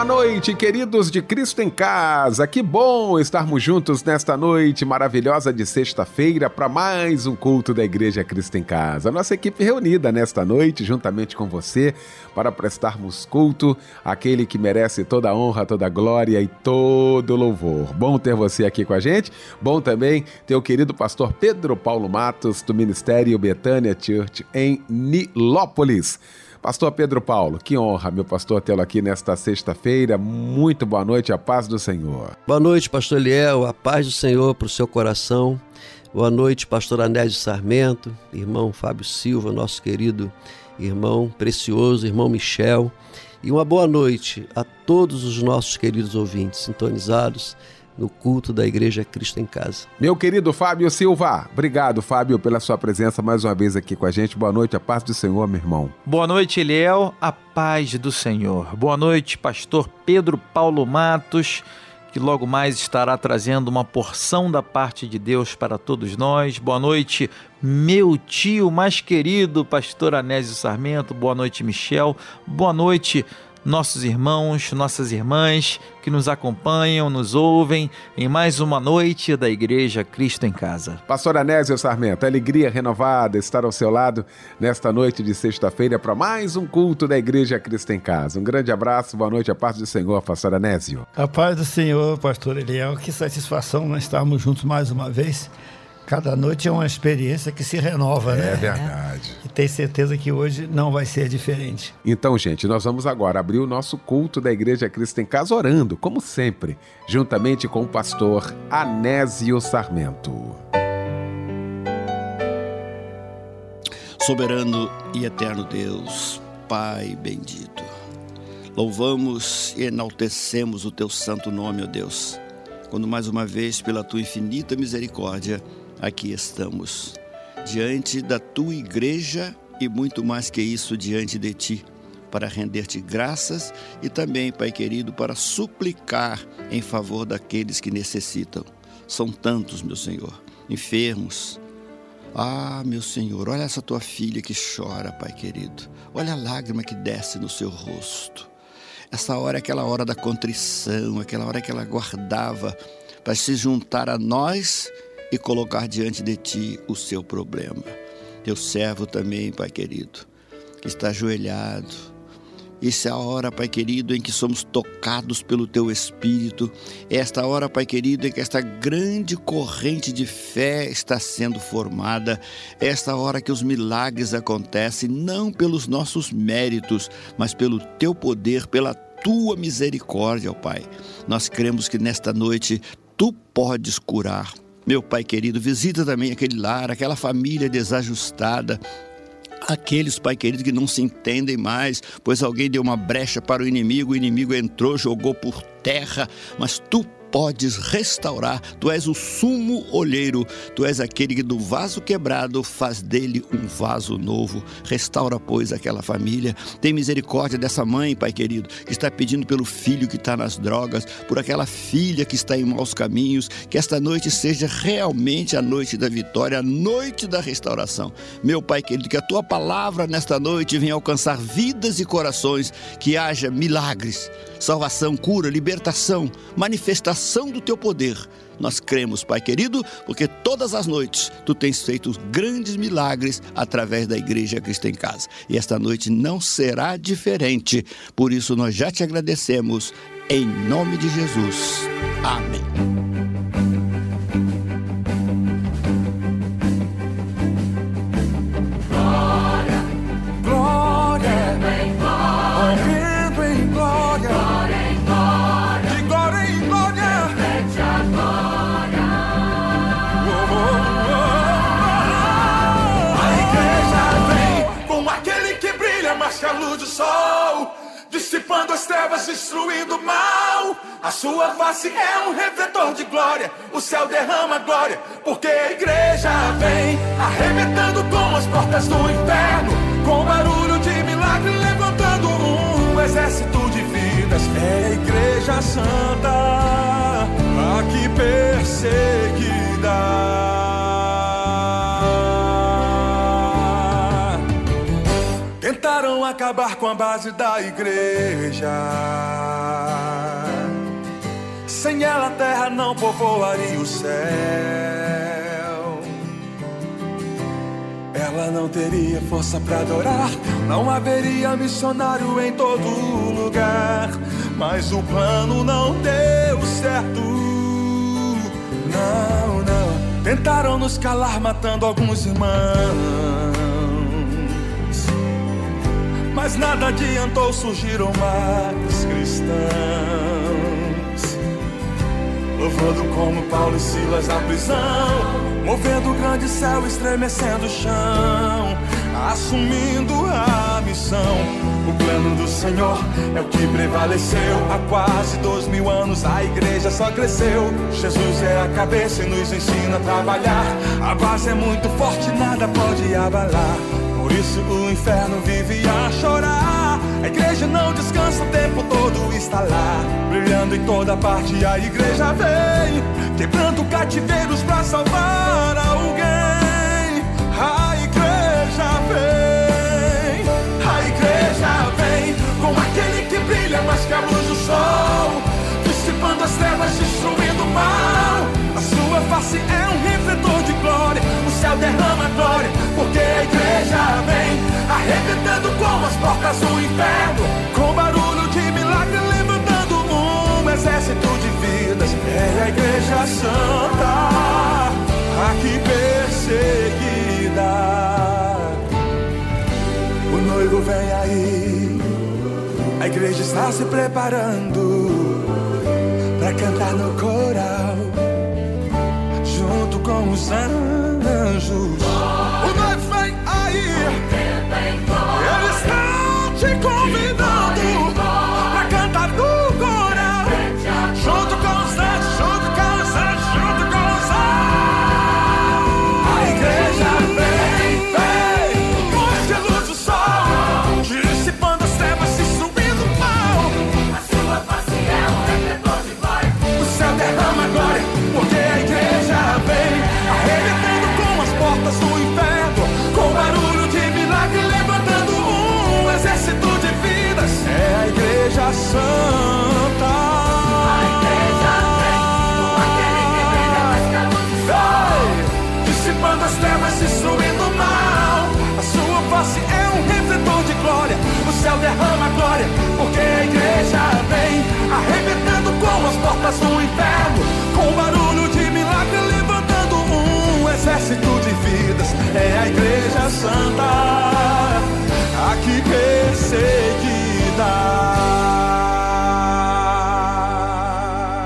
Boa noite, queridos de Cristo em Casa. Que bom estarmos juntos nesta noite maravilhosa de sexta-feira para mais um culto da Igreja Cristo em Casa. Nossa equipe reunida nesta noite, juntamente com você, para prestarmos culto àquele que merece toda a honra, toda a glória e todo o louvor. Bom ter você aqui com a gente. Bom também ter o querido pastor Pedro Paulo Matos, do Ministério Betânia Church em Nilópolis. Pastor Pedro Paulo, que honra, meu pastor, tê-lo aqui nesta sexta-feira. Muito boa noite, a paz do Senhor. Boa noite, pastor Eliel, a paz do Senhor para o seu coração. Boa noite, pastor Anésio Sarmento, irmão Fábio Silva, nosso querido irmão precioso, irmão Michel. E uma boa noite a todos os nossos queridos ouvintes sintonizados no culto da Igreja Cristo em Casa. Meu querido Fábio Silva, obrigado, Fábio, pela sua presença mais uma vez aqui com a gente. Boa noite, a paz do Senhor, meu irmão. Boa noite, Eliel, a paz do Senhor. Boa noite, pastor Pedro Paulo Matos, que logo mais estará trazendo uma porção da parte de Deus para todos nós. Boa noite, meu tio mais querido, pastor Anésio Sarmento. Boa noite, Michel. Boa noite, nossos irmãos, nossas irmãs que nos acompanham, nos ouvem em mais uma noite da Igreja Cristo em Casa. Pastor Anésio Sarmento, alegria renovada estar ao seu lado nesta noite de sexta-feira para mais um culto da Igreja Cristo em Casa. Um grande abraço, boa noite, a paz do Senhor, Pastor Anésio. A paz do Senhor, Pastor Eliel, que satisfação nós estarmos juntos mais uma vez Cada noite é uma experiência que se renova, é né? É verdade. E tem certeza que hoje não vai ser diferente. Então, gente, nós vamos agora abrir o nosso culto da Igreja Cristo em Casa orando, como sempre, juntamente com o pastor Anésio Sarmento. Soberano e eterno Deus, Pai bendito, louvamos e enaltecemos o teu santo nome, ó Deus, quando mais uma vez, pela tua infinita misericórdia, aqui estamos, diante da tua igreja e muito mais que isso, diante de ti, para render-te graças e também, Pai querido, para suplicar em favor daqueles que necessitam. São tantos, meu Senhor, enfermos. Ah, meu Senhor, olha essa tua filha que chora, Pai querido. Olha a lágrima que desce no seu rosto. Essa hora é aquela hora da contrição, aquela hora que ela guardava para se juntar a nós e colocar diante de ti o seu problema. Teu servo também, Pai querido, que está ajoelhado. Isso é a hora, Pai querido, em que somos tocados pelo Teu Espírito. Esta hora, Pai querido, em que esta grande corrente de fé está sendo formada. Esta hora que os milagres acontecem, não pelos nossos méritos, mas pelo Teu poder, pela Tua misericórdia, ó Pai. Nós cremos que nesta noite Tu podes curar, meu Pai querido, visita também aquele lar, aquela família desajustada. Aqueles, Pai querido, que não se entendem mais, pois alguém deu uma brecha para o inimigo, o inimigo entrou, jogou por terra, mas tu podes restaurar. Tu és o sumo olheiro, tu és aquele que do vaso quebrado faz dele um vaso novo. Restaura, pois, aquela família. Tem misericórdia dessa mãe, Pai querido, que está pedindo pelo filho que está nas drogas, por aquela filha que está em maus caminhos. Que esta noite seja realmente a noite da vitória, a noite da restauração. Meu Pai querido, que a tua palavra nesta noite venha alcançar vidas e corações, que haja milagres, salvação, cura, libertação, manifestação manifestação do teu poder. Nós cremos, Pai querido, porque todas as noites tu tens feito grandes milagres através da Igreja Cristo em Casa. E esta noite não será diferente. Por isso nós já te agradecemos em nome de Jesus. Amém. Dissipando as trevas, destruindo o mal. A sua face é um redentor de glória, o céu derrama glória, porque a igreja vem arrebentando com as portas do inferno, com barulho de milagre levantando um exército de vidas. É a igreja santa, aqui perseguida. Acabar com a base da igreja. Sem ela a terra não povoaria o céu. Ela não teria força para adorar, não haveria missionário em todo lugar. Mas o plano não deu certo. Não, não. Tentaram nos calar, matando alguns irmãos. Mas nada adiantou, surgiram mais cristãos louvando como Paulo e Silas na prisão, movendo o grande céu, estremecendo o chão, assumindo a missão. O plano do Senhor é o que prevaleceu. Há quase dois mil anos a igreja só cresceu. Jesus é a cabeça e nos ensina a trabalhar. A base é muito forte, nada pode abalar. Isso o inferno vive a chorar. A igreja não descansa o tempo todo, está lá, brilhando em toda parte. A igreja vem, quebrando cativeiros para salvar alguém. A igreja vem, a igreja vem, com aquele que brilha mais que a luz do sol, dissipando as trevas, destruindo o mal. A sua face é um refletor de glória, o céu derrama glória, porque a igreja vem arrebentando com as portas do inferno, com barulho de milagre levantando um exército de vidas. É a igreja santa, aqui perseguida. O noivo vem aí, a igreja está se preparando para cantar no coral, com os anjos. O noivo vem aí. Ele está te convidando com as portas do inferno, com barulho de milagre levantando um exército de vidas. É a igreja santa, aqui perseguida.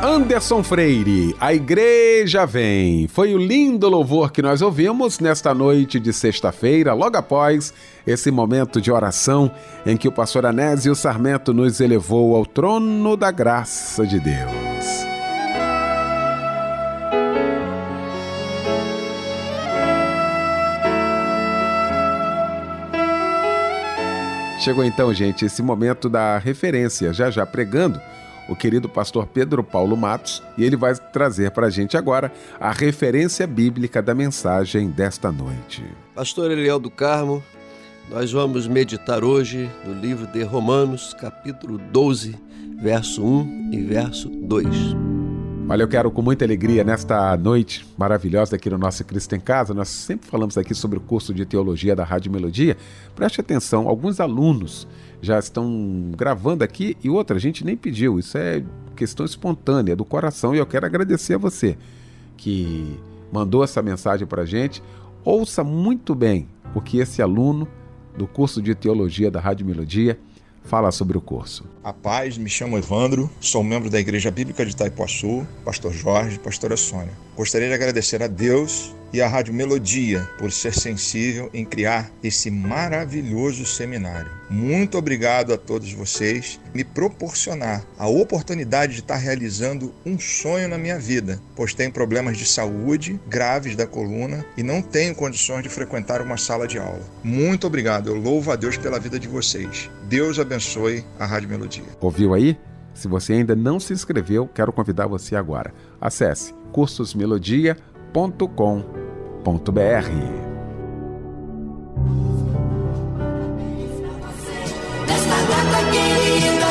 Anderson Freire, a igreja vem. Foi o lindo louvor que nós ouvimos nesta noite de sexta-feira, logo após esse momento de oração em que o pastor Anésio Sarmento nos elevou ao trono da graça de Deus. Chegou então, gente, esse momento da referência, já já pregando o querido pastor Pedro Paulo Matos, e ele vai trazer para a gente agora a referência bíblica da mensagem desta noite. Pastor Eliel do Carmo, nós vamos meditar hoje no livro de Romanos, capítulo 12, verso 1 e verso 2. Olha, eu quero com muita alegria nesta noite maravilhosa aqui no nosso Cristo em Casa. Nós sempre falamos aqui sobre o curso de teologia da Rádio Melodia. Preste atenção, alguns alunos já estão gravando aqui e outra, a gente nem pediu. Isso é questão espontânea do coração e eu quero agradecer a você que mandou essa mensagem para a gente. Ouça muito bem o que esse aluno do curso de teologia da Rádio Melodia fala sobre o curso. A paz, me chamo Evandro, sou membro da Igreja Bíblica de Itaipuaçu, pastor Jorge, pastora Sônia. Gostaria de agradecer a Deus e à Rádio Melodia por ser sensível em criar esse maravilhoso seminário. Muito obrigado a todos vocês me proporcionar a oportunidade de estar realizando um sonho na minha vida, pois tenho problemas de saúde graves da coluna e não tenho condições de frequentar uma sala de aula. Muito obrigado, eu louvo a Deus pela vida de vocês. Deus abençoe a Rádio Melodia. Ouviu aí? Se você ainda não se inscreveu, quero convidar você agora. Acesse cursosmelodia.com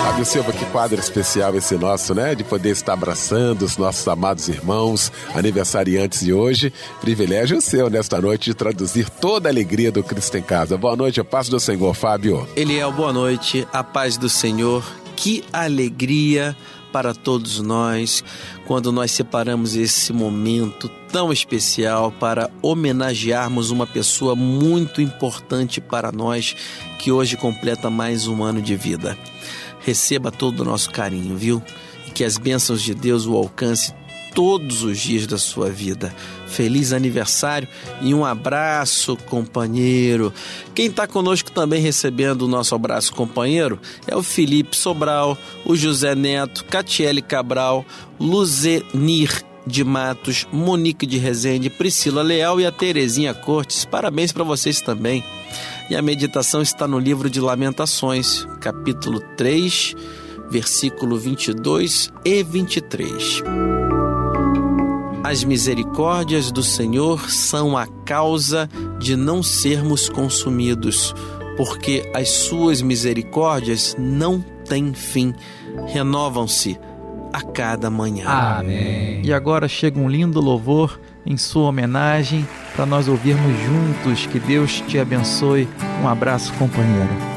Fábio Silva, que quadro especial esse nosso, né? De poder estar abraçando os nossos amados irmãos, aniversariantes de hoje. Privilégio seu nesta noite de traduzir toda a alegria do Cristo em casa. Boa noite, a paz do Senhor, Fábio. Eliel, boa noite, a paz do Senhor. Que alegria para todos nós quando nós separamos esse momento tão especial para homenagearmos uma pessoa muito importante para nós que hoje completa mais um ano de vida. Receba todo o nosso carinho, viu? E que as bênçãos de Deus o alcance todos os dias da sua vida. Feliz aniversário e um abraço, companheiro. Quem está conosco também recebendo o nosso abraço, companheiro, é o Felipe Sobral, o José Neto, Catiele Cabral, Luzenir de Matos, Monique de Rezende, Priscila Leal e a Terezinha Cortes. Parabéns para vocês também. E a meditação está no livro de Lamentações, capítulo 3, versículo 22 e 23. As misericórdias do Senhor são a causa de não sermos consumidos, porque as suas misericórdias não têm fim, renovam-se a cada manhã. Amém. E agora chega um lindo louvor em sua homenagem para nós ouvirmos juntos. Que Deus te abençoe. Um abraço, companheiro.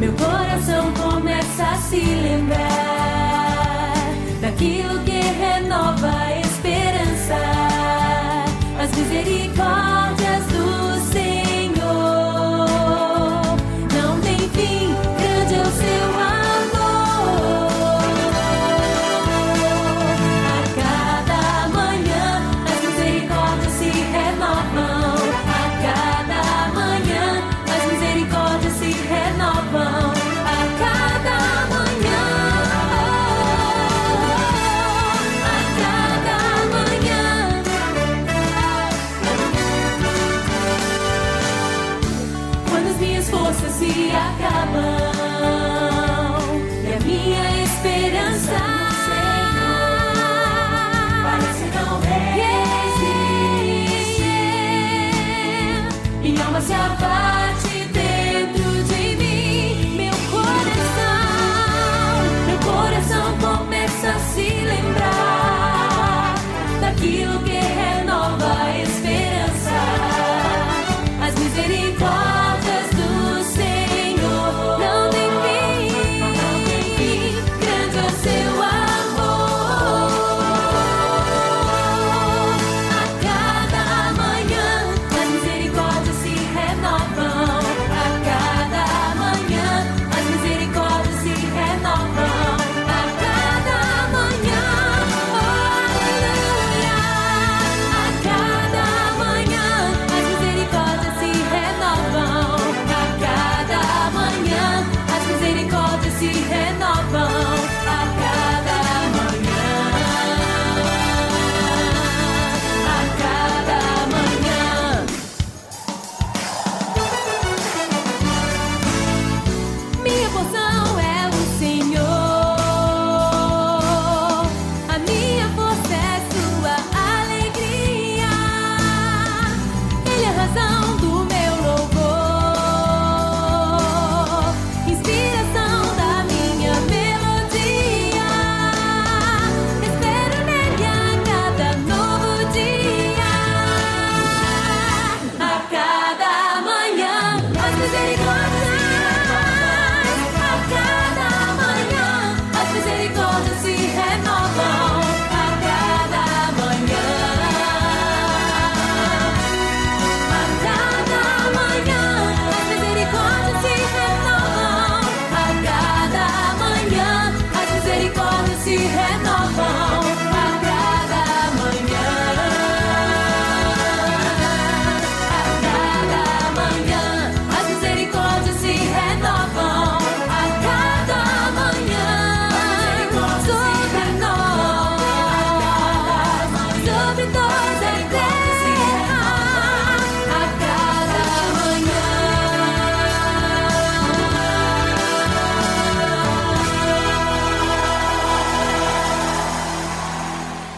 Meu coração começa a se lembrar daquilo que renova.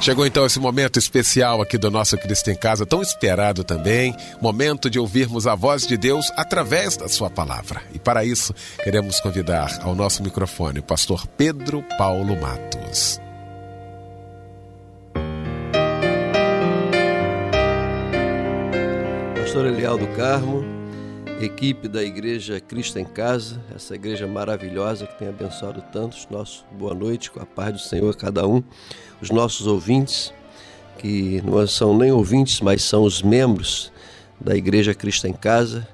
Chegou então esse momento especial aqui do nosso Cristo em Casa, tão esperado também, momento de ouvirmos a voz de Deus através da sua palavra. E para isso, queremos convidar ao nosso microfone o pastor Pedro Paulo Matos. Pastor Elial do Carmo, equipe da Igreja Cristo em Casa, essa igreja maravilhosa que tem abençoado tantos. Nosso boa noite, com a paz do Senhor a cada um. Os nossos ouvintes, que não são nem ouvintes, mas são os membros da Igreja Cristo em Casa,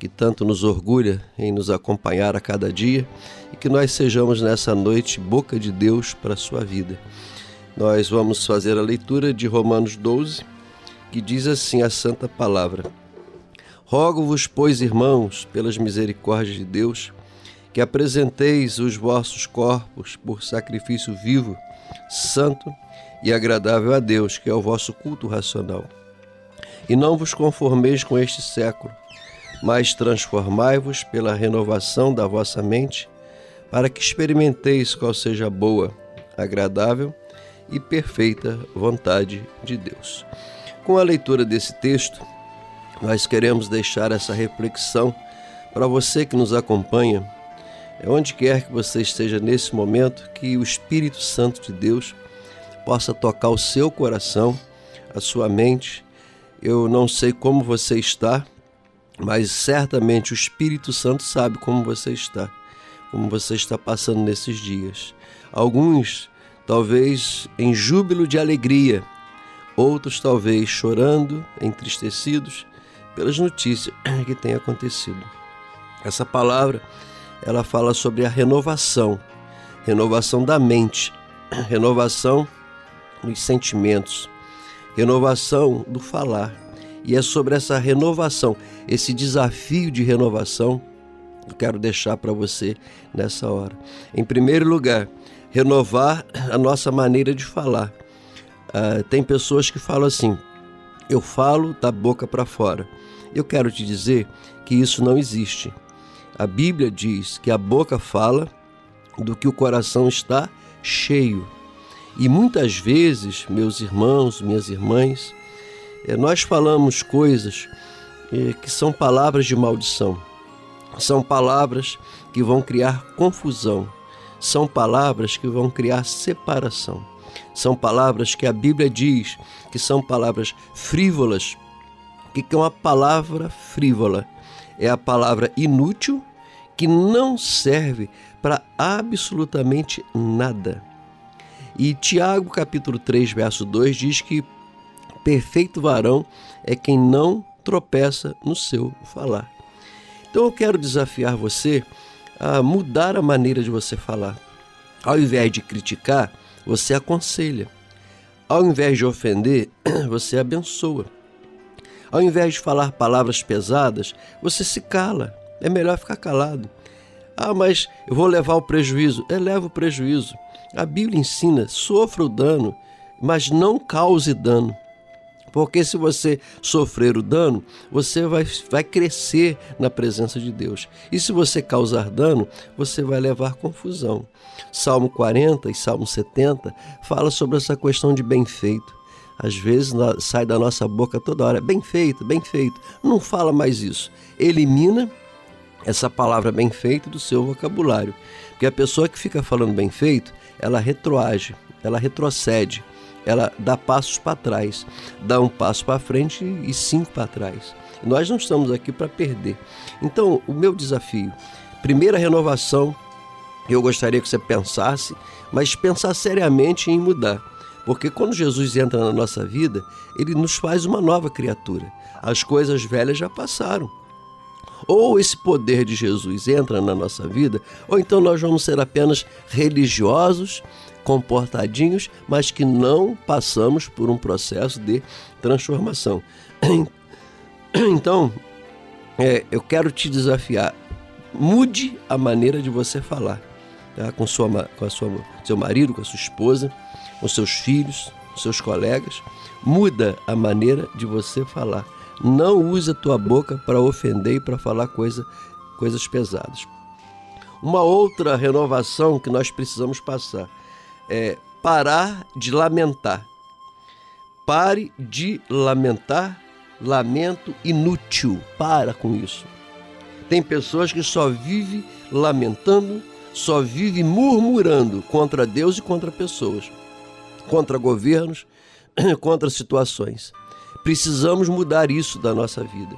que tanto nos orgulha em nos acompanhar a cada dia e que nós sejamos nessa noite boca de Deus para a sua vida. Nós vamos fazer a leitura de Romanos 12, que diz assim a santa palavra: Rogo-vos, pois, irmãos, pelas misericórdias de Deus, que apresenteis os vossos corpos por sacrifício vivo, santo e agradável a Deus, que é o vosso culto racional. E não vos conformeis com este século, mas transformai-vos pela renovação da vossa mente, para que experimenteis qual seja a boa, agradável e perfeita vontade de Deus. Com a leitura desse texto, nós queremos deixar essa reflexão para você que nos acompanha, onde quer que você esteja nesse momento, que o Espírito Santo de Deus possa tocar o seu coração, a sua mente. Eu não sei como você está, mas certamente o Espírito Santo sabe como você está, como você está passando nesses dias. Alguns, talvez em júbilo de alegria, outros, talvez chorando, entristecidos pelas notícias que têm acontecido. Essa palavra, ela fala sobre a renovação, renovação da mente, renovação dos sentimentos, renovação do falar. E é sobre essa renovação, esse desafio de renovação, que eu quero deixar para você nessa hora. Em primeiro lugar, renovar a nossa maneira de falar. Uh, tem pessoas que falam assim: eu falo da boca para fora. Eu quero te dizer que isso não existe. A Bíblia diz que a boca fala do que o coração está cheio. E muitas vezes, meus irmãos, minhas irmãs, eh, nós falamos coisas eh, que são palavras de maldição, são palavras que vão criar confusão, são palavras que vão criar separação, são palavras que a Bíblia diz que são palavras frívolas, o que é uma palavra frívola? É a palavra inútil que não serve para absolutamente nada. E Tiago, capítulo 3, verso 2 diz que perfeito varão é quem não tropeça no seu falar. Então eu quero desafiar você a mudar a maneira de você falar. Ao invés de criticar, você aconselha. Ao invés de ofender, você abençoa. Ao invés de falar palavras pesadas, você se cala. É melhor ficar calado. Ah, mas eu vou levar o prejuízo. Eleva o prejuízo. A Bíblia ensina: sofra o dano, mas não cause dano. Porque se você sofrer o dano, você vai, vai crescer na presença de Deus. E se você causar dano, você vai levar confusão. Salmo 40 e Salmo 70 fala sobre essa questão de bem feito. Às vezes sai da nossa boca toda hora, bem feito, bem feito. Não fala mais isso. Elimina essa palavra bem feito do seu vocabulário. Porque a pessoa que fica falando bem feito, ela retroage, ela retrocede, ela dá passos para trás, dá um passo para frente e cinco para trás. Nós não estamos aqui para perder. Então, o meu desafio, primeira renovação, eu gostaria que você pensasse, mas pensar seriamente em mudar. Porque quando Jesus entra na nossa vida, ele nos faz uma nova criatura. As coisas velhas já passaram. Ou esse poder de Jesus entra na nossa vida, ou então nós vamos ser apenas religiosos, comportadinhos, mas que não passamos por um processo de transformação. Então, é, eu quero te desafiar. Mude a maneira de você falar. Tá? Com, sua, com a sua, seu marido, com a sua esposa com seus filhos, com seus colegas. Muda a maneira de você falar. Não use a tua boca para ofender e para falar coisa, coisas pesadas. Uma outra renovação que nós precisamos passar é parar de lamentar Pare de lamentar, lamento inútil. Para com isso. Tem pessoas que só vivem lamentando, só vivem murmurando contra Deus e contra pessoas, contra governos, contra situações. Precisamos mudar isso da nossa vida.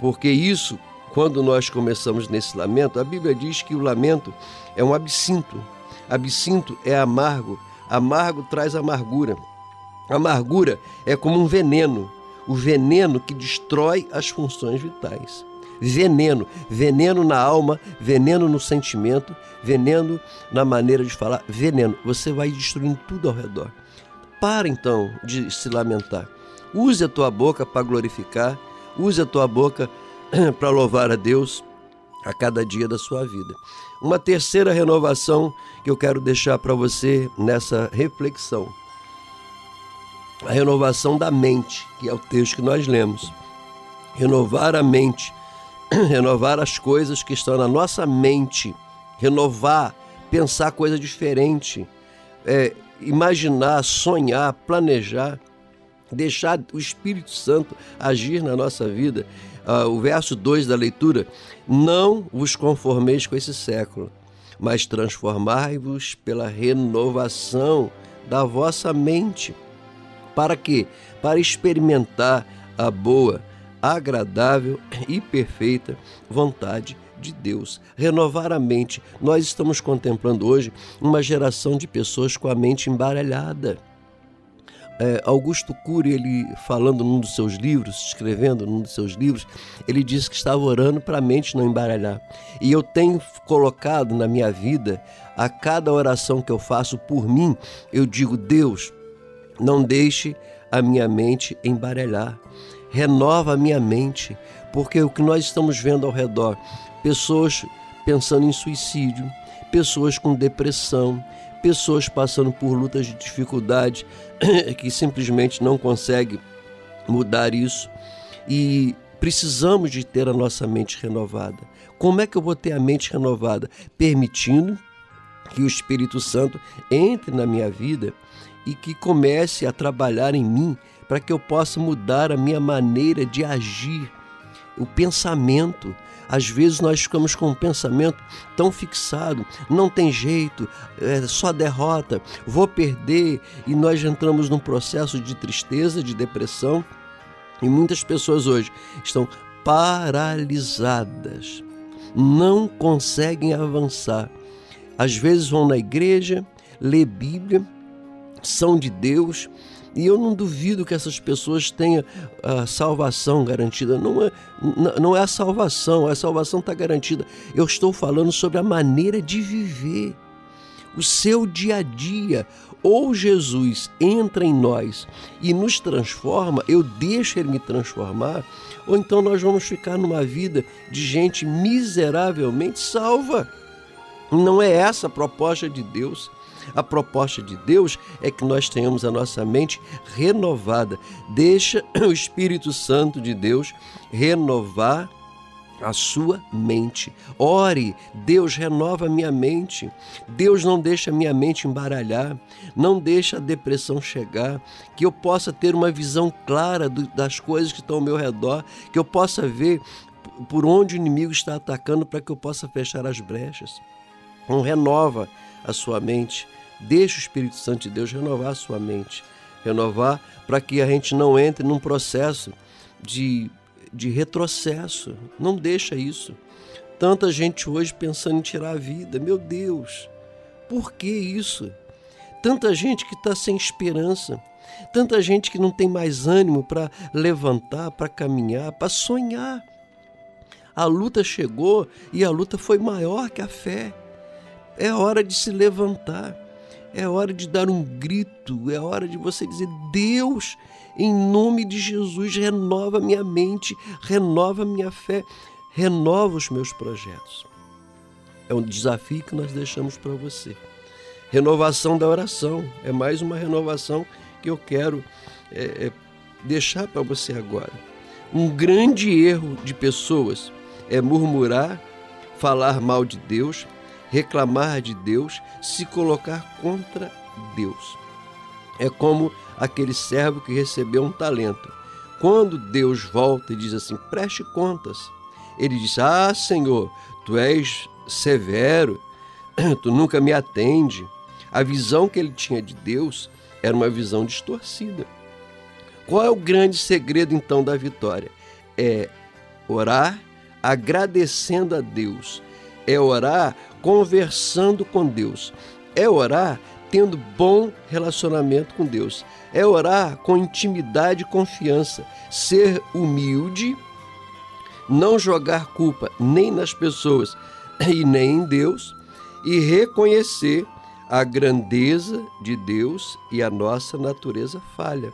Porque isso, quando nós começamos nesse lamento, a Bíblia diz que o lamento é um absinto. Absinto é amargo, amargo traz amargura. Amargura é como um veneno, o veneno que destrói as funções vitais. Veneno, veneno na alma, veneno no sentimento, veneno na maneira de falar, veneno. Você vai destruindo tudo ao redor. Para então de se lamentar. Use a tua boca para glorificar, use a tua boca para louvar a Deus a cada dia da sua vida. Uma terceira renovação que eu quero deixar para você nessa reflexão. A renovação da mente, que é o texto que nós lemos. Renovar a mente, renovar as coisas que estão na nossa mente, renovar, pensar coisa diferente, é, imaginar, sonhar, planejar, deixar o Espírito Santo agir na nossa vida. Uh, o verso 2 da leitura: Não vos conformeis com esse século, mas transformai-vos pela renovação da vossa mente. Para quê? Para experimentar a boa, agradável e perfeita vontade de Deus. Renovar a mente. Nós estamos contemplando hoje uma geração de pessoas com a mente embaralhada. É, Augusto Cury, ele falando num dos seus livros, escrevendo num dos seus livros, ele disse que estava orando para a mente não embaralhar. E eu tenho colocado na minha vida, a cada oração que eu faço por mim, eu digo: Deus, não deixe a minha mente embaralhar. Renova a minha mente, porque o que nós estamos vendo ao redor, pessoas pensando em suicídio, pessoas com depressão, pessoas passando por lutas de dificuldade que simplesmente não conseguem mudar isso e precisamos de ter a nossa mente renovada. Como é que eu vou ter a mente renovada? Permitindo que o Espírito Santo entre na minha vida e que comece a trabalhar em mim para que eu possa mudar a minha maneira de agir, o pensamento. Às vezes nós ficamos com um pensamento tão fixado, não tem jeito, é só derrota, vou perder, e nós entramos num processo de tristeza, de depressão, e muitas pessoas hoje estão paralisadas, não conseguem avançar. Às vezes vão na igreja, lê Bíblia, são de Deus, e eu não duvido que essas pessoas tenham a salvação garantida. Não é, não é a salvação, a salvação está garantida. Eu estou falando sobre a maneira de viver, o seu dia a dia. Ou Jesus entra em nós e nos transforma, eu deixo ele me transformar, ou então nós vamos ficar numa vida de gente miseravelmente salva. Não é essa a proposta de Deus. A proposta de Deus é que nós tenhamos a nossa mente renovada. Deixa o Espírito Santo de Deus renovar a sua mente. Ore, Deus renova minha mente. Deus não deixa minha mente embaralhar, não deixa a depressão chegar, que eu possa ter uma visão clara do, das coisas que estão ao meu redor, que eu possa ver por onde o inimigo está atacando para que eu possa fechar as brechas. Não renova a sua mente. Deixe o Espírito Santo de Deus renovar a sua mente. Renovar para que a gente não entre num processo de, de retrocesso. Não deixa isso. Tanta gente hoje pensando em tirar a vida. Meu Deus, por que isso? Tanta gente que está sem esperança. Tanta gente que não tem mais ânimo para levantar, para caminhar, para sonhar. A luta chegou e a luta foi maior que a fé. É hora de se levantar, é hora de dar um grito, é hora de você dizer: Deus, em nome de Jesus, renova minha mente, renova minha fé, renova os meus projetos. É um desafio que nós deixamos para você. Renovação da oração é mais uma renovação que eu quero é, é, deixar para você agora. Um grande erro de pessoas é murmurar, falar mal de Deus reclamar de Deus, se colocar contra Deus. é como aquele servo que recebeu um talento. Quando Deus volta e diz assim: preste contas, ele diz: Ah, Senhor, tu és severo, tu nunca me atende. A visão que ele tinha de Deus era uma visão distorcida. Qual é o grande segredo então da vitória? É orar agradecendo a Deus, é orar conversando com Deus, é orar tendo bom relacionamento com Deus, é orar com intimidade e confiança, ser humilde, não jogar culpa nem nas pessoas e nem em Deus e reconhecer a grandeza de Deus e a nossa natureza falha.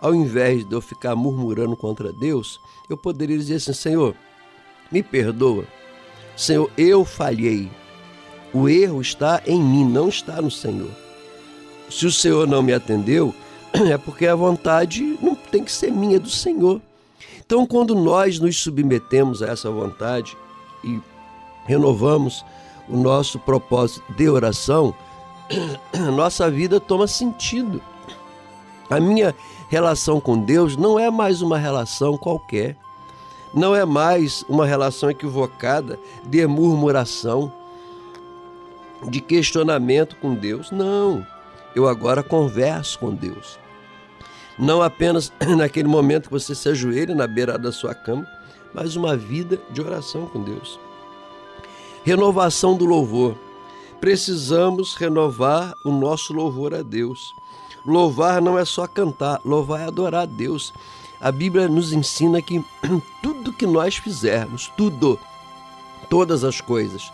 Ao invés de eu ficar murmurando contra Deus, eu poderia dizer assim: Senhor, me perdoa. Senhor, eu falhei. O erro está em mim, não está no Senhor. Se o Senhor não me atendeu, é porque a vontade não tem que ser minha, é do Senhor. Então, quando nós nos submetemos a essa vontade e renovamos o nosso propósito de oração, nossa vida toma sentido. A minha relação com Deus não é mais uma relação qualquer, não é mais uma relação equivocada de murmuração, de questionamento com Deus. Não, eu agora converso com Deus. Não apenas naquele momento que você se ajoelha na beira da sua cama, mas uma vida de oração com Deus. Renovação do louvor. Precisamos renovar o nosso louvor a Deus. Louvar não é só cantar, louvar é adorar a Deus. A Bíblia nos ensina que tudo que nós fizermos, tudo, todas as coisas,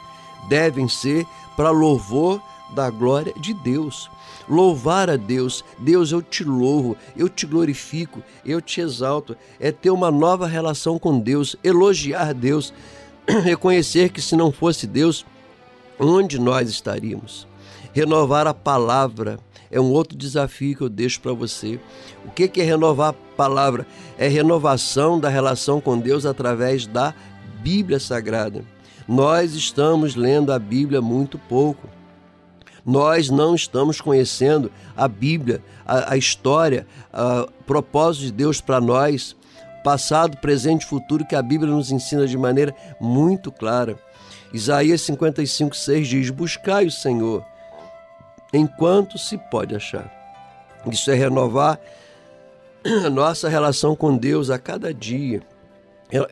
devem ser para louvor da glória de Deus. Louvar a Deus, Deus, eu te louvo, eu te glorifico, eu te exalto, é ter uma nova relação com Deus, elogiar Deus, reconhecer que se não fosse Deus, onde nós estaríamos? Renovar a palavra é um outro desafio que eu deixo para você. O que é renovar a palavra? É renovação da relação com Deus através da Bíblia Sagrada. Nós estamos lendo a Bíblia muito pouco. Nós não estamos conhecendo a Bíblia, a, a história, o propósito de Deus para nós, passado, presente e futuro, que a Bíblia nos ensina de maneira muito clara. Isaías 55, 6 diz: Buscai o Senhor enquanto se pode achar. Isso é renovar a nossa relação com Deus a cada dia,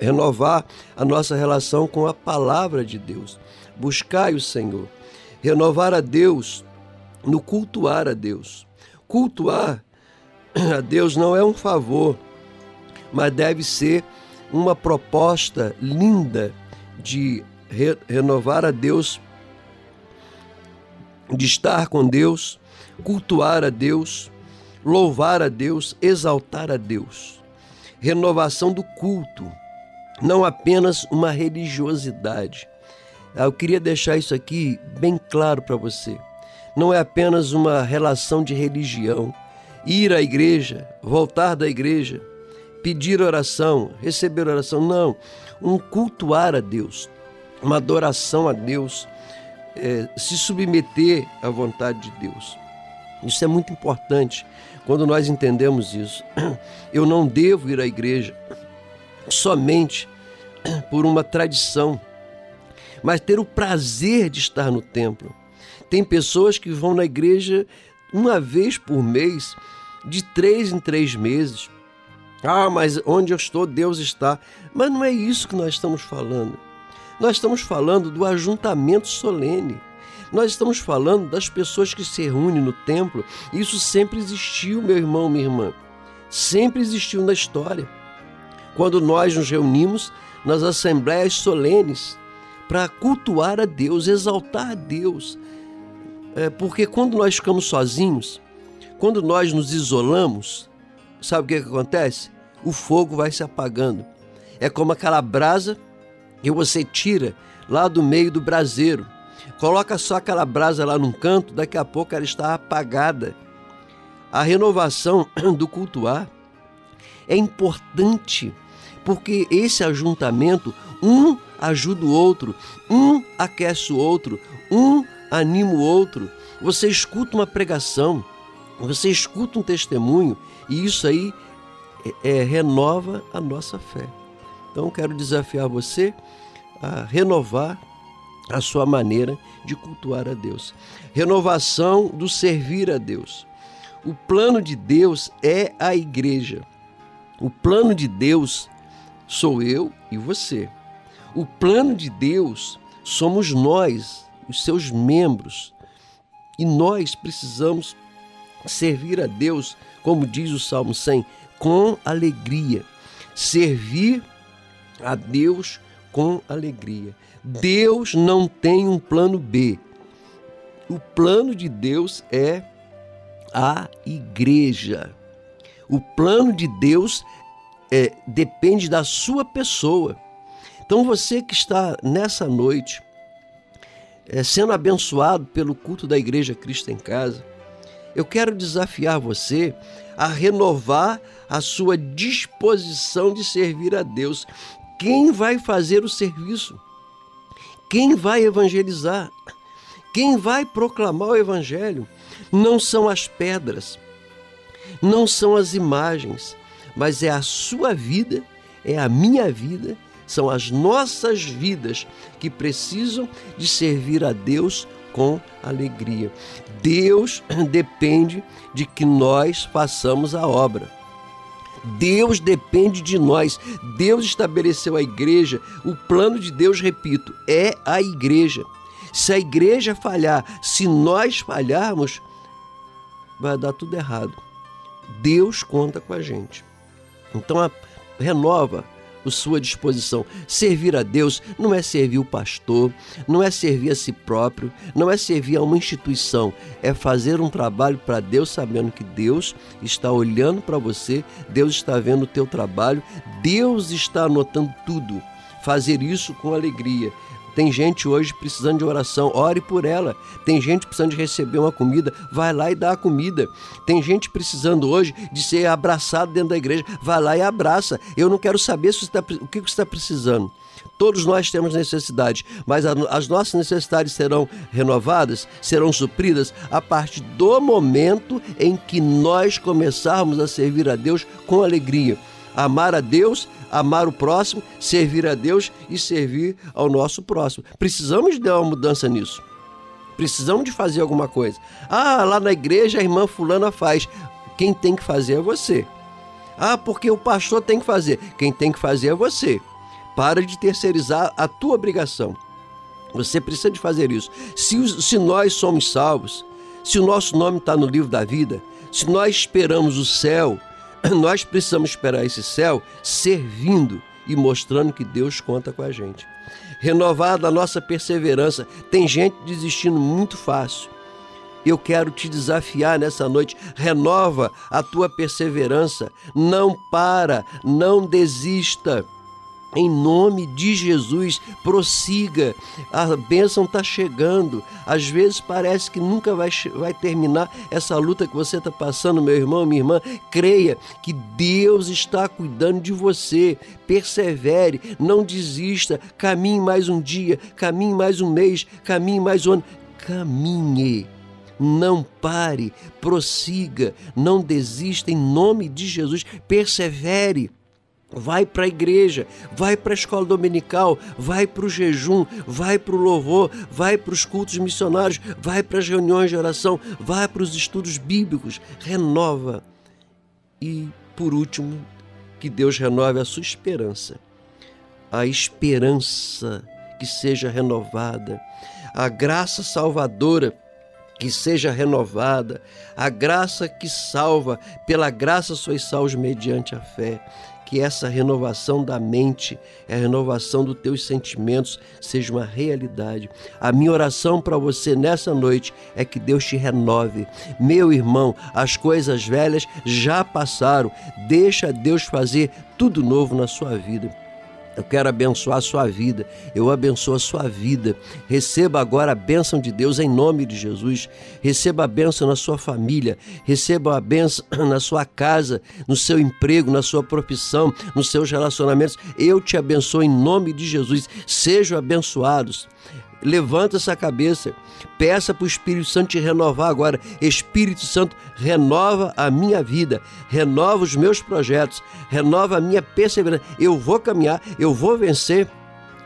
renovar a nossa relação com a palavra de Deus. Buscai o Senhor. Renovar a Deus no cultuar a Deus. Cultuar a Deus não é um favor, mas deve ser uma proposta linda de re renovar a Deus, de estar com Deus, cultuar a Deus, louvar a Deus, exaltar a Deus. Renovação do culto, não apenas uma religiosidade, eu queria deixar isso aqui bem claro para você. Não é apenas uma relação de religião. Ir à igreja, voltar da igreja, pedir oração, receber oração. Não. Um cultuar a Deus, uma adoração a Deus, é, se submeter à vontade de Deus. Isso é muito importante quando nós entendemos isso. Eu não devo ir à igreja somente por uma tradição mas ter o prazer de estar no templo. Tem pessoas que vão na igreja uma vez por mês, de três em três meses. Ah, mas onde eu estou, Deus está. Mas não é isso que nós estamos falando. Nós estamos falando do ajuntamento solene. Nós estamos falando das pessoas que se reúnem no templo. Isso sempre existiu, meu irmão, minha irmã. Sempre existiu na história. Quando nós nos reunimos nas assembleias solenes, para cultuar a Deus, exaltar a Deus. É, porque quando nós ficamos sozinhos, quando nós nos isolamos, sabe o que, que acontece? O fogo vai se apagando. É como aquela brasa que você tira lá do meio do braseiro. Coloca só aquela brasa lá num canto, daqui a pouco ela está apagada. A renovação do cultuar é importante, porque esse ajuntamento, um ajuda o outro, um aquece o outro, um anima o outro. Você escuta uma pregação, Você escuta um testemunho e isso aí é, é, renova a nossa fé. Então quero desafiar você a renovar a sua maneira de cultuar a Deus. Renovação do servir a Deus. O plano de Deus é a igreja. O plano de Deus sou eu e você. O plano de Deus somos nós, os seus membros. E nós precisamos servir a Deus, como diz o Salmo 100, com alegria. Servir a Deus com alegria. Deus não tem um plano B. O plano de Deus é a igreja. O plano de Deus é, depende da sua pessoa. Então você que está nessa noite é, sendo abençoado pelo culto da Igreja Cristo em Casa, eu quero desafiar você a renovar a sua disposição de servir a Deus. Quem vai fazer o serviço? Quem vai evangelizar? Quem vai proclamar o Evangelho? Não são as pedras, não são as imagens, mas é a sua vida, é a minha vida, são as nossas vidas que precisam de servir a Deus com alegria. Deus depende de que nós façamos a obra. Deus depende de nós. Deus estabeleceu a igreja. O plano de Deus, repito, é a igreja. Se a igreja falhar, se nós falharmos, vai dar tudo errado. Deus conta com a gente. Então, a, renova a sua disposição. Servir a Deus não é servir o pastor, não é servir a si próprio, não é servir a uma instituição, é fazer um trabalho para Deus sabendo que Deus está olhando para você, Deus está vendo o teu trabalho, Deus está anotando tudo. Fazer isso com alegria. Tem gente hoje precisando de oração, ore por ela. Tem gente precisando de receber uma comida, vai lá e dá a comida. Tem gente precisando hoje de ser abraçado dentro da igreja, vai lá e abraça. Eu não quero saber se tá, o que você está precisando. Todos nós temos necessidades, mas as nossas necessidades serão renovadas, serão supridas a partir do momento em que nós começarmos a servir a Deus com alegria. Amar a Deus amar o próximo, servir a Deus e servir ao nosso próximo. Precisamos de uma mudança nisso. Precisamos de fazer alguma coisa. Ah, lá na igreja a irmã fulana faz. Quem tem que fazer é você. Ah, porque o pastor tem que fazer. Quem tem que fazer é você. Para de terceirizar a tua obrigação. Você precisa de fazer isso. Se, se nós somos salvos, se o nosso nome está no livro da vida, se nós esperamos o céu, nós precisamos esperar esse céu servindo e mostrando que Deus conta com a gente. Renovada a nossa perseverança. Tem gente desistindo muito fácil. Eu quero te desafiar nessa noite. Renova a tua perseverança. Não para, não desista. Em nome de Jesus, prossiga. A bênção está chegando. Às vezes parece que nunca vai, vai terminar essa luta que você está passando, meu irmão, minha irmã. Creia que Deus está cuidando de você. Persevere, não desista. Caminhe mais um dia, caminhe mais um mês, caminhe mais um ano. Caminhe não pare, prossiga, não desista em nome de Jesus, persevere. Vai para a igreja, vai para a escola dominical, vai para o jejum, vai para o louvor, vai para os cultos missionários, vai para as reuniões de oração, vai para os estudos bíblicos, renova. E, por último, que Deus renove a sua esperança. A esperança que seja renovada, a graça salvadora que seja renovada, a graça que salva, pela graça sois salvos mediante a fé que essa renovação da mente, a renovação dos teus sentimentos seja uma realidade. A minha oração para você nessa noite é que Deus te renove. Meu irmão, as coisas velhas já passaram. Deixa Deus fazer tudo novo na sua vida. Eu quero abençoar a sua vida. Eu abençoo a sua vida. Receba agora a bênção de Deus em nome de Jesus. Receba a bênção na sua família. Receba a bênção na sua casa, no seu emprego, na sua profissão, nos seus relacionamentos. Eu te abençoo em nome de Jesus. Sejam abençoados levanta essa cabeça, peça para o Espírito Santo te renovar agora. Espírito Santo, renova a minha vida, renova os meus projetos, renova a minha perseverança. Eu vou caminhar, eu vou vencer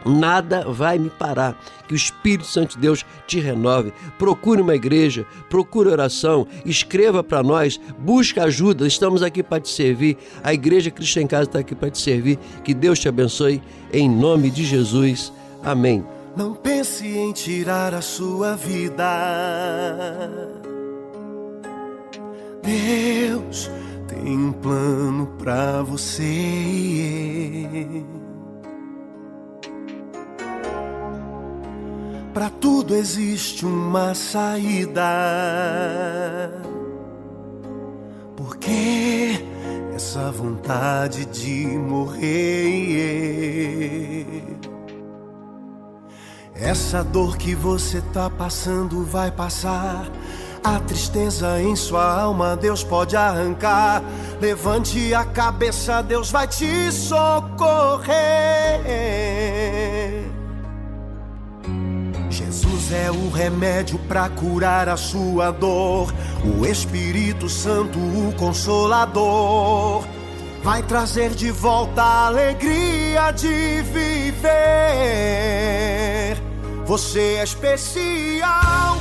nada vai me parar. Que o Espírito Santo de Deus te renove. Procure uma igreja, procure oração, escreva para nós, busque ajuda. Estamos aqui para te servir. A Igreja Cristo em Casa está aqui para te servir. Que Deus te abençoe. Em nome de Jesus. Amém. Não pense em tirar a sua vida. Deus tem um plano para você. Para tudo existe uma saída. Porque essa vontade de morrer. Essa dor que você tá passando vai passar. A tristeza em sua alma Deus pode arrancar. Levante a cabeça, Deus vai te socorrer. Jesus é o remédio para curar a sua dor. O Espírito Santo, o Consolador, vai trazer de volta a alegria de viver. Você é especial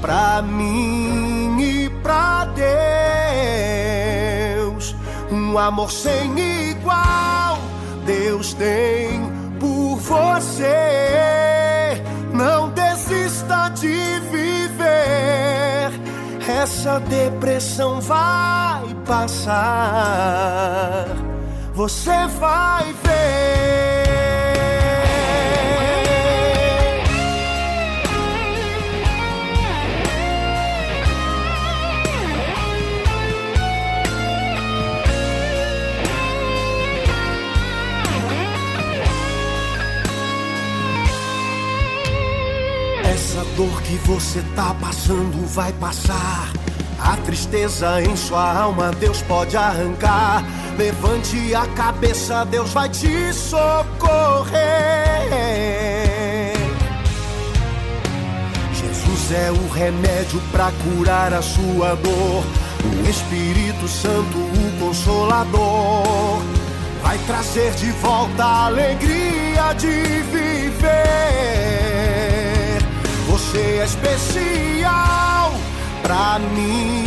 para mim e para Deus. Um amor sem igual Deus tem por você. Não desista de viver. Essa depressão vai passar. Você vai ver. Essa dor que você tá passando vai passar. A tristeza em sua alma Deus pode arrancar. Levante a cabeça, Deus vai te socorrer. Jesus é o remédio para curar a sua dor. O Espírito Santo, o Consolador, vai trazer de volta a alegria de viver. Você é especial pra mim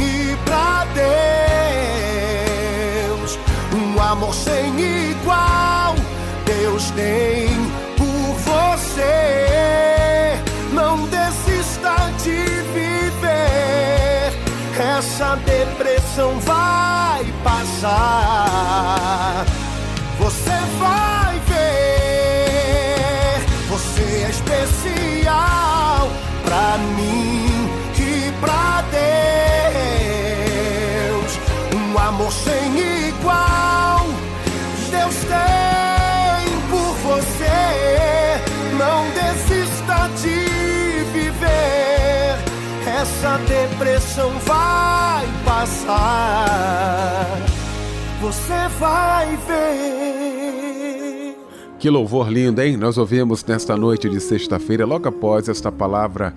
e pra Deus. Um amor sem igual Deus tem por você. Não desista de viver. Essa depressão vai passar. Você vai. Você é especial pra mim e pra Deus. Um amor sem igual. Deus tem por você. Não desista de viver. Essa depressão vai passar. Você vai ver. Que louvor lindo, hein? Nós ouvimos nesta noite de sexta-feira, logo após esta palavra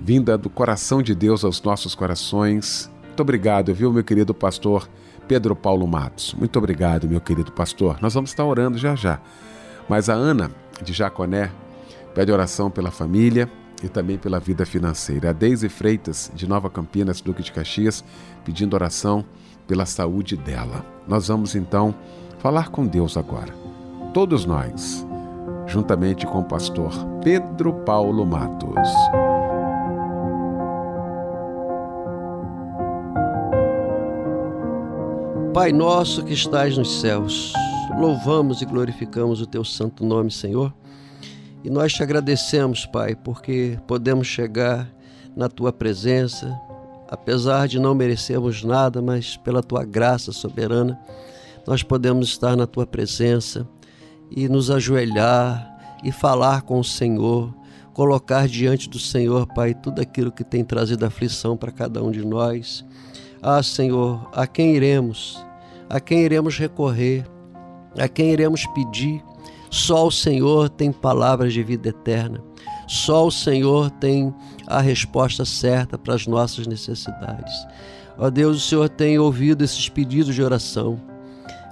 vinda do coração de Deus aos nossos corações. Muito obrigado, viu, meu querido pastor Pedro Paulo Matos. Muito obrigado, meu querido pastor. Nós vamos estar orando já já. Mas a Ana de Jaconé pede oração pela família e também pela vida financeira. A Deise Freitas de Nova Campinas, Duque de Caxias, pedindo oração pela saúde dela. Nós vamos então falar com Deus agora. Todos nós, juntamente com o pastor Pedro Paulo Matos. Pai nosso que estás nos céus, louvamos e glorificamos o teu santo nome, Senhor. E nós te agradecemos, Pai, porque podemos chegar na tua presença, apesar de não merecermos nada, mas pela tua graça soberana, nós podemos estar na tua presença e nos ajoelhar e falar com o Senhor, colocar diante do Senhor, Pai, tudo aquilo que tem trazido aflição para cada um de nós. Ah, Senhor, a quem iremos? A quem iremos recorrer? A quem iremos pedir? Só o Senhor tem palavras de vida eterna. Só o Senhor tem a resposta certa para as nossas necessidades. Ó Deus, o Senhor tem ouvido esses pedidos de oração.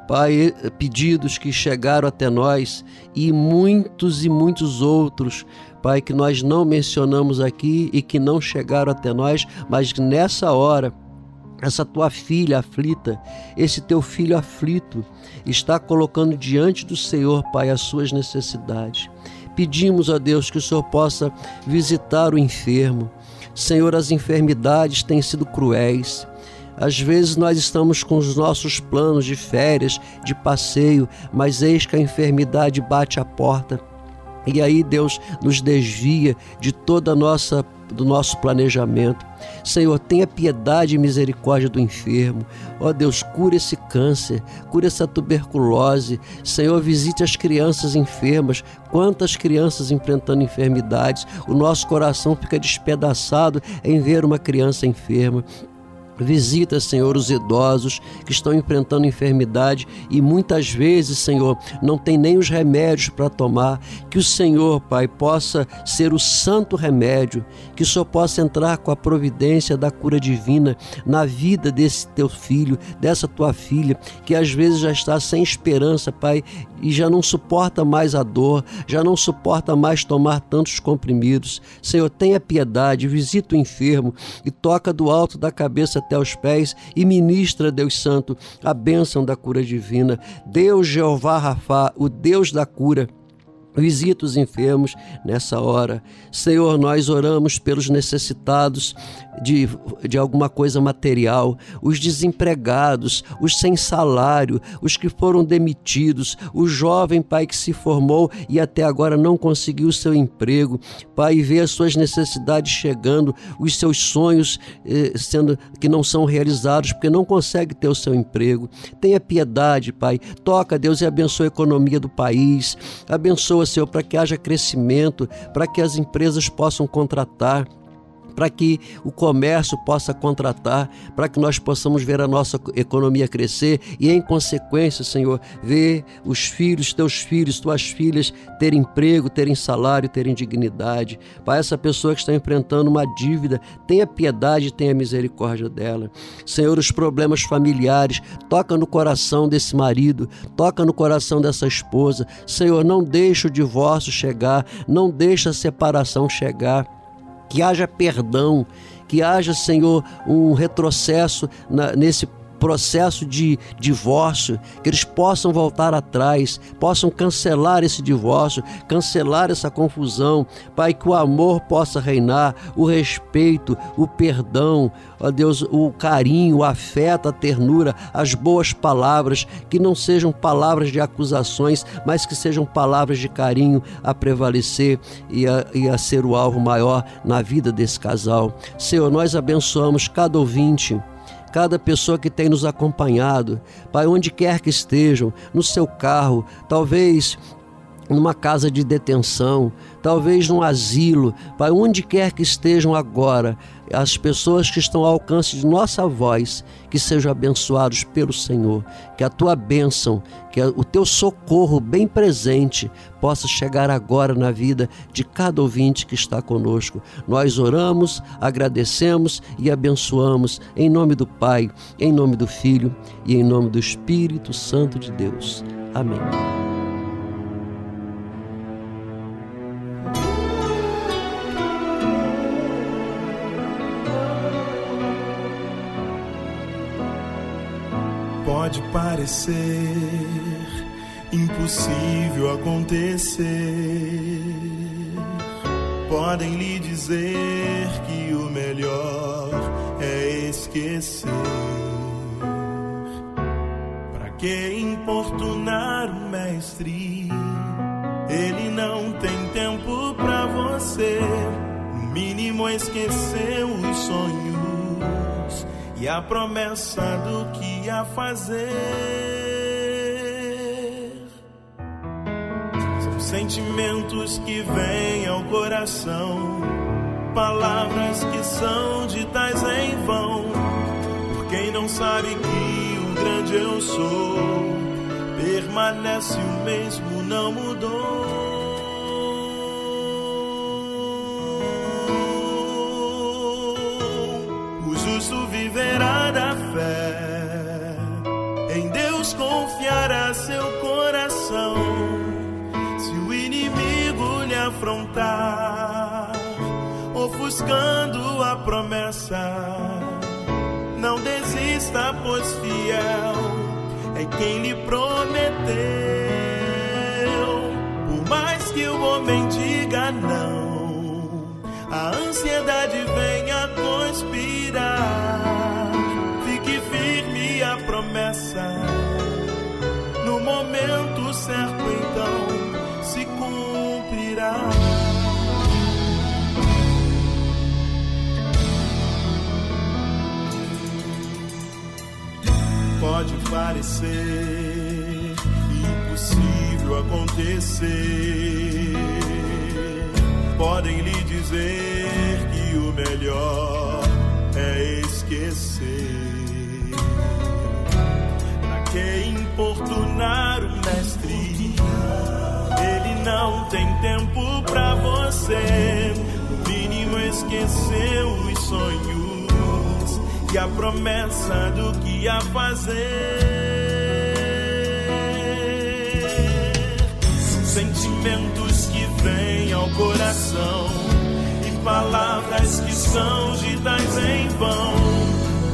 Pai, pedidos que chegaram até nós e muitos e muitos outros, Pai, que nós não mencionamos aqui e que não chegaram até nós, mas nessa hora, essa tua filha aflita, esse teu filho aflito, está colocando diante do Senhor, Pai, as suas necessidades. Pedimos a Deus que o Senhor possa visitar o enfermo. Senhor, as enfermidades têm sido cruéis. Às vezes nós estamos com os nossos planos de férias, de passeio, mas eis que a enfermidade bate a porta. E aí Deus nos desvia de toda a nossa do nosso planejamento. Senhor, tenha piedade e misericórdia do enfermo. Ó oh, Deus, cura esse câncer, cura essa tuberculose. Senhor, visite as crianças enfermas. Quantas crianças enfrentando enfermidades. O nosso coração fica despedaçado em ver uma criança enferma. Visita, Senhor, os idosos que estão enfrentando enfermidade e muitas vezes, Senhor, não tem nem os remédios para tomar. Que o Senhor, Pai, possa ser o santo remédio, que o Senhor possa entrar com a providência da cura divina na vida desse teu filho, dessa tua filha, que às vezes já está sem esperança, Pai, e já não suporta mais a dor, já não suporta mais tomar tantos comprimidos. Senhor, tenha piedade, visita o enfermo e toca do alto da cabeça até os pés e ministra, Deus Santo, a bênção da cura divina. Deus Jeová Rafá, o Deus da cura, Visita os enfermos nessa hora. Senhor, nós oramos pelos necessitados de, de alguma coisa material, os desempregados, os sem salário, os que foram demitidos, o jovem pai que se formou e até agora não conseguiu seu emprego. Pai, vê as suas necessidades chegando, os seus sonhos eh, sendo que não são realizados porque não consegue ter o seu emprego. Tenha piedade, Pai. Toca, Deus, e abençoa a economia do país. Abençoa, Senhor, para que haja crescimento, para que as empresas possam contratar para que o comércio possa contratar, para que nós possamos ver a nossa economia crescer e, em consequência, Senhor, ver os filhos, teus filhos, tuas filhas terem emprego, terem salário, terem dignidade. Para essa pessoa que está enfrentando uma dívida, tenha piedade, tenha misericórdia dela. Senhor, os problemas familiares, toca no coração desse marido, toca no coração dessa esposa. Senhor, não deixa o divórcio chegar, não deixa a separação chegar que haja perdão, que haja, Senhor, um retrocesso na, nesse processo de divórcio, que eles possam voltar atrás, possam cancelar esse divórcio, cancelar essa confusão, Pai, que o amor possa reinar, o respeito, o perdão, ó Deus, o carinho, o afeto, a ternura, as boas palavras, que não sejam palavras de acusações, mas que sejam palavras de carinho a prevalecer e a, e a ser o alvo maior na vida desse casal. Senhor, nós abençoamos cada ouvinte cada pessoa que tem nos acompanhado, Pai, onde quer que estejam, no seu carro, talvez numa casa de detenção, talvez num asilo, Pai, onde quer que estejam agora, as pessoas que estão ao alcance de nossa voz, que sejam abençoados pelo Senhor, que a tua bênção, que o teu socorro bem presente possa chegar agora na vida de cada ouvinte que está conosco. Nós oramos, agradecemos e abençoamos em nome do Pai, em nome do Filho e em nome do Espírito Santo de Deus. Amém. Pode parecer impossível acontecer. Podem lhe dizer que o melhor é esquecer. Para que importunar o mestre? Ele não tem tempo para você. No mínimo esqueceu os sonhos e a promessa do que a fazer. São sentimentos que vêm ao coração, palavras que são ditas em vão. Por quem não sabe que o grande eu sou permanece o mesmo, não mudou. Afrontar, ofuscando a promessa. Não desista, pois fiel é quem lhe prometeu. Por mais que o homem diga não, a ansiedade venha conspirar. Fique firme a promessa. Parecer impossível acontecer. Podem lhe dizer que o melhor é esquecer. Pra que importunar o mestre? Ele não tem tempo pra você. No mínimo esqueceu os sonhos e a promessa do que ia fazer. Sentimentos que vêm ao coração e palavras que são ditas em vão.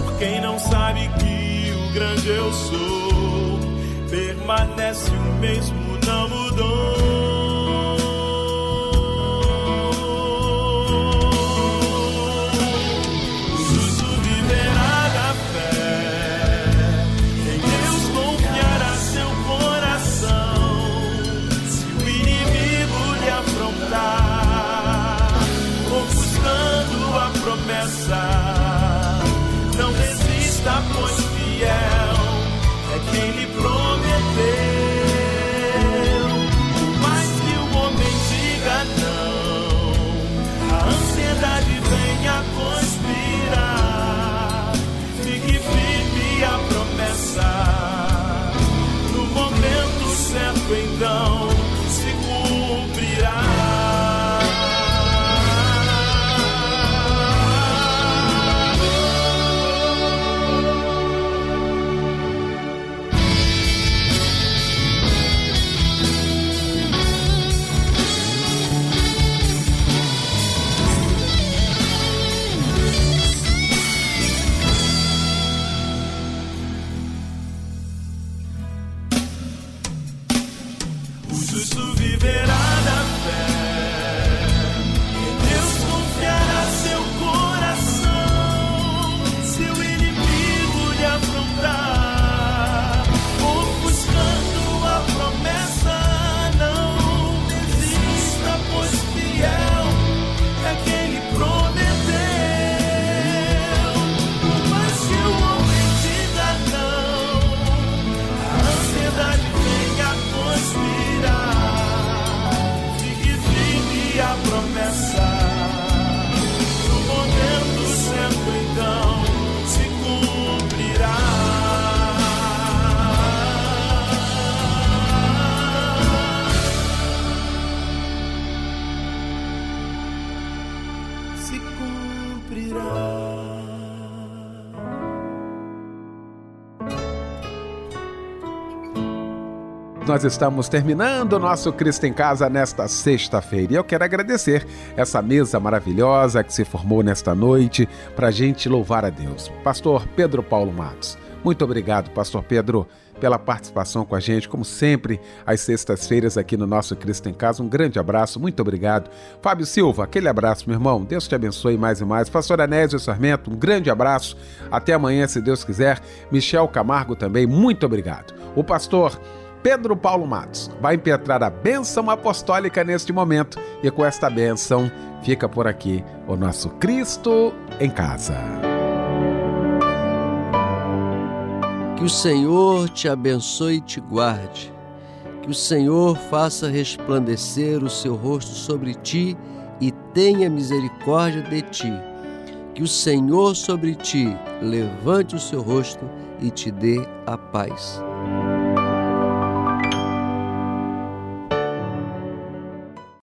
Por quem não sabe que o grande eu sou permanece o mesmo, não mudou. Nós estamos terminando o nosso Cristo em Casa nesta sexta-feira. E eu quero agradecer essa mesa maravilhosa que se formou nesta noite para a gente louvar a Deus. Pastor Pedro Paulo Matos. Muito obrigado, Pastor Pedro, pela participação com a gente, como sempre, às sextas-feiras aqui no nosso Cristo em Casa. Um grande abraço, muito obrigado. Fábio Silva, aquele abraço, meu irmão. Deus te abençoe mais e mais. Pastor Anésio Sarmento, um grande abraço. Até amanhã, se Deus quiser. Michel Camargo também, muito obrigado. O pastor Pedro Paulo Matos vai impetrar a bênção apostólica neste momento e com esta bênção fica por aqui o nosso Cristo em casa. Que o Senhor te abençoe e te guarde. Que o Senhor faça resplandecer o seu rosto sobre ti e tenha misericórdia de ti. Que o Senhor sobre ti levante o seu rosto e te dê a paz.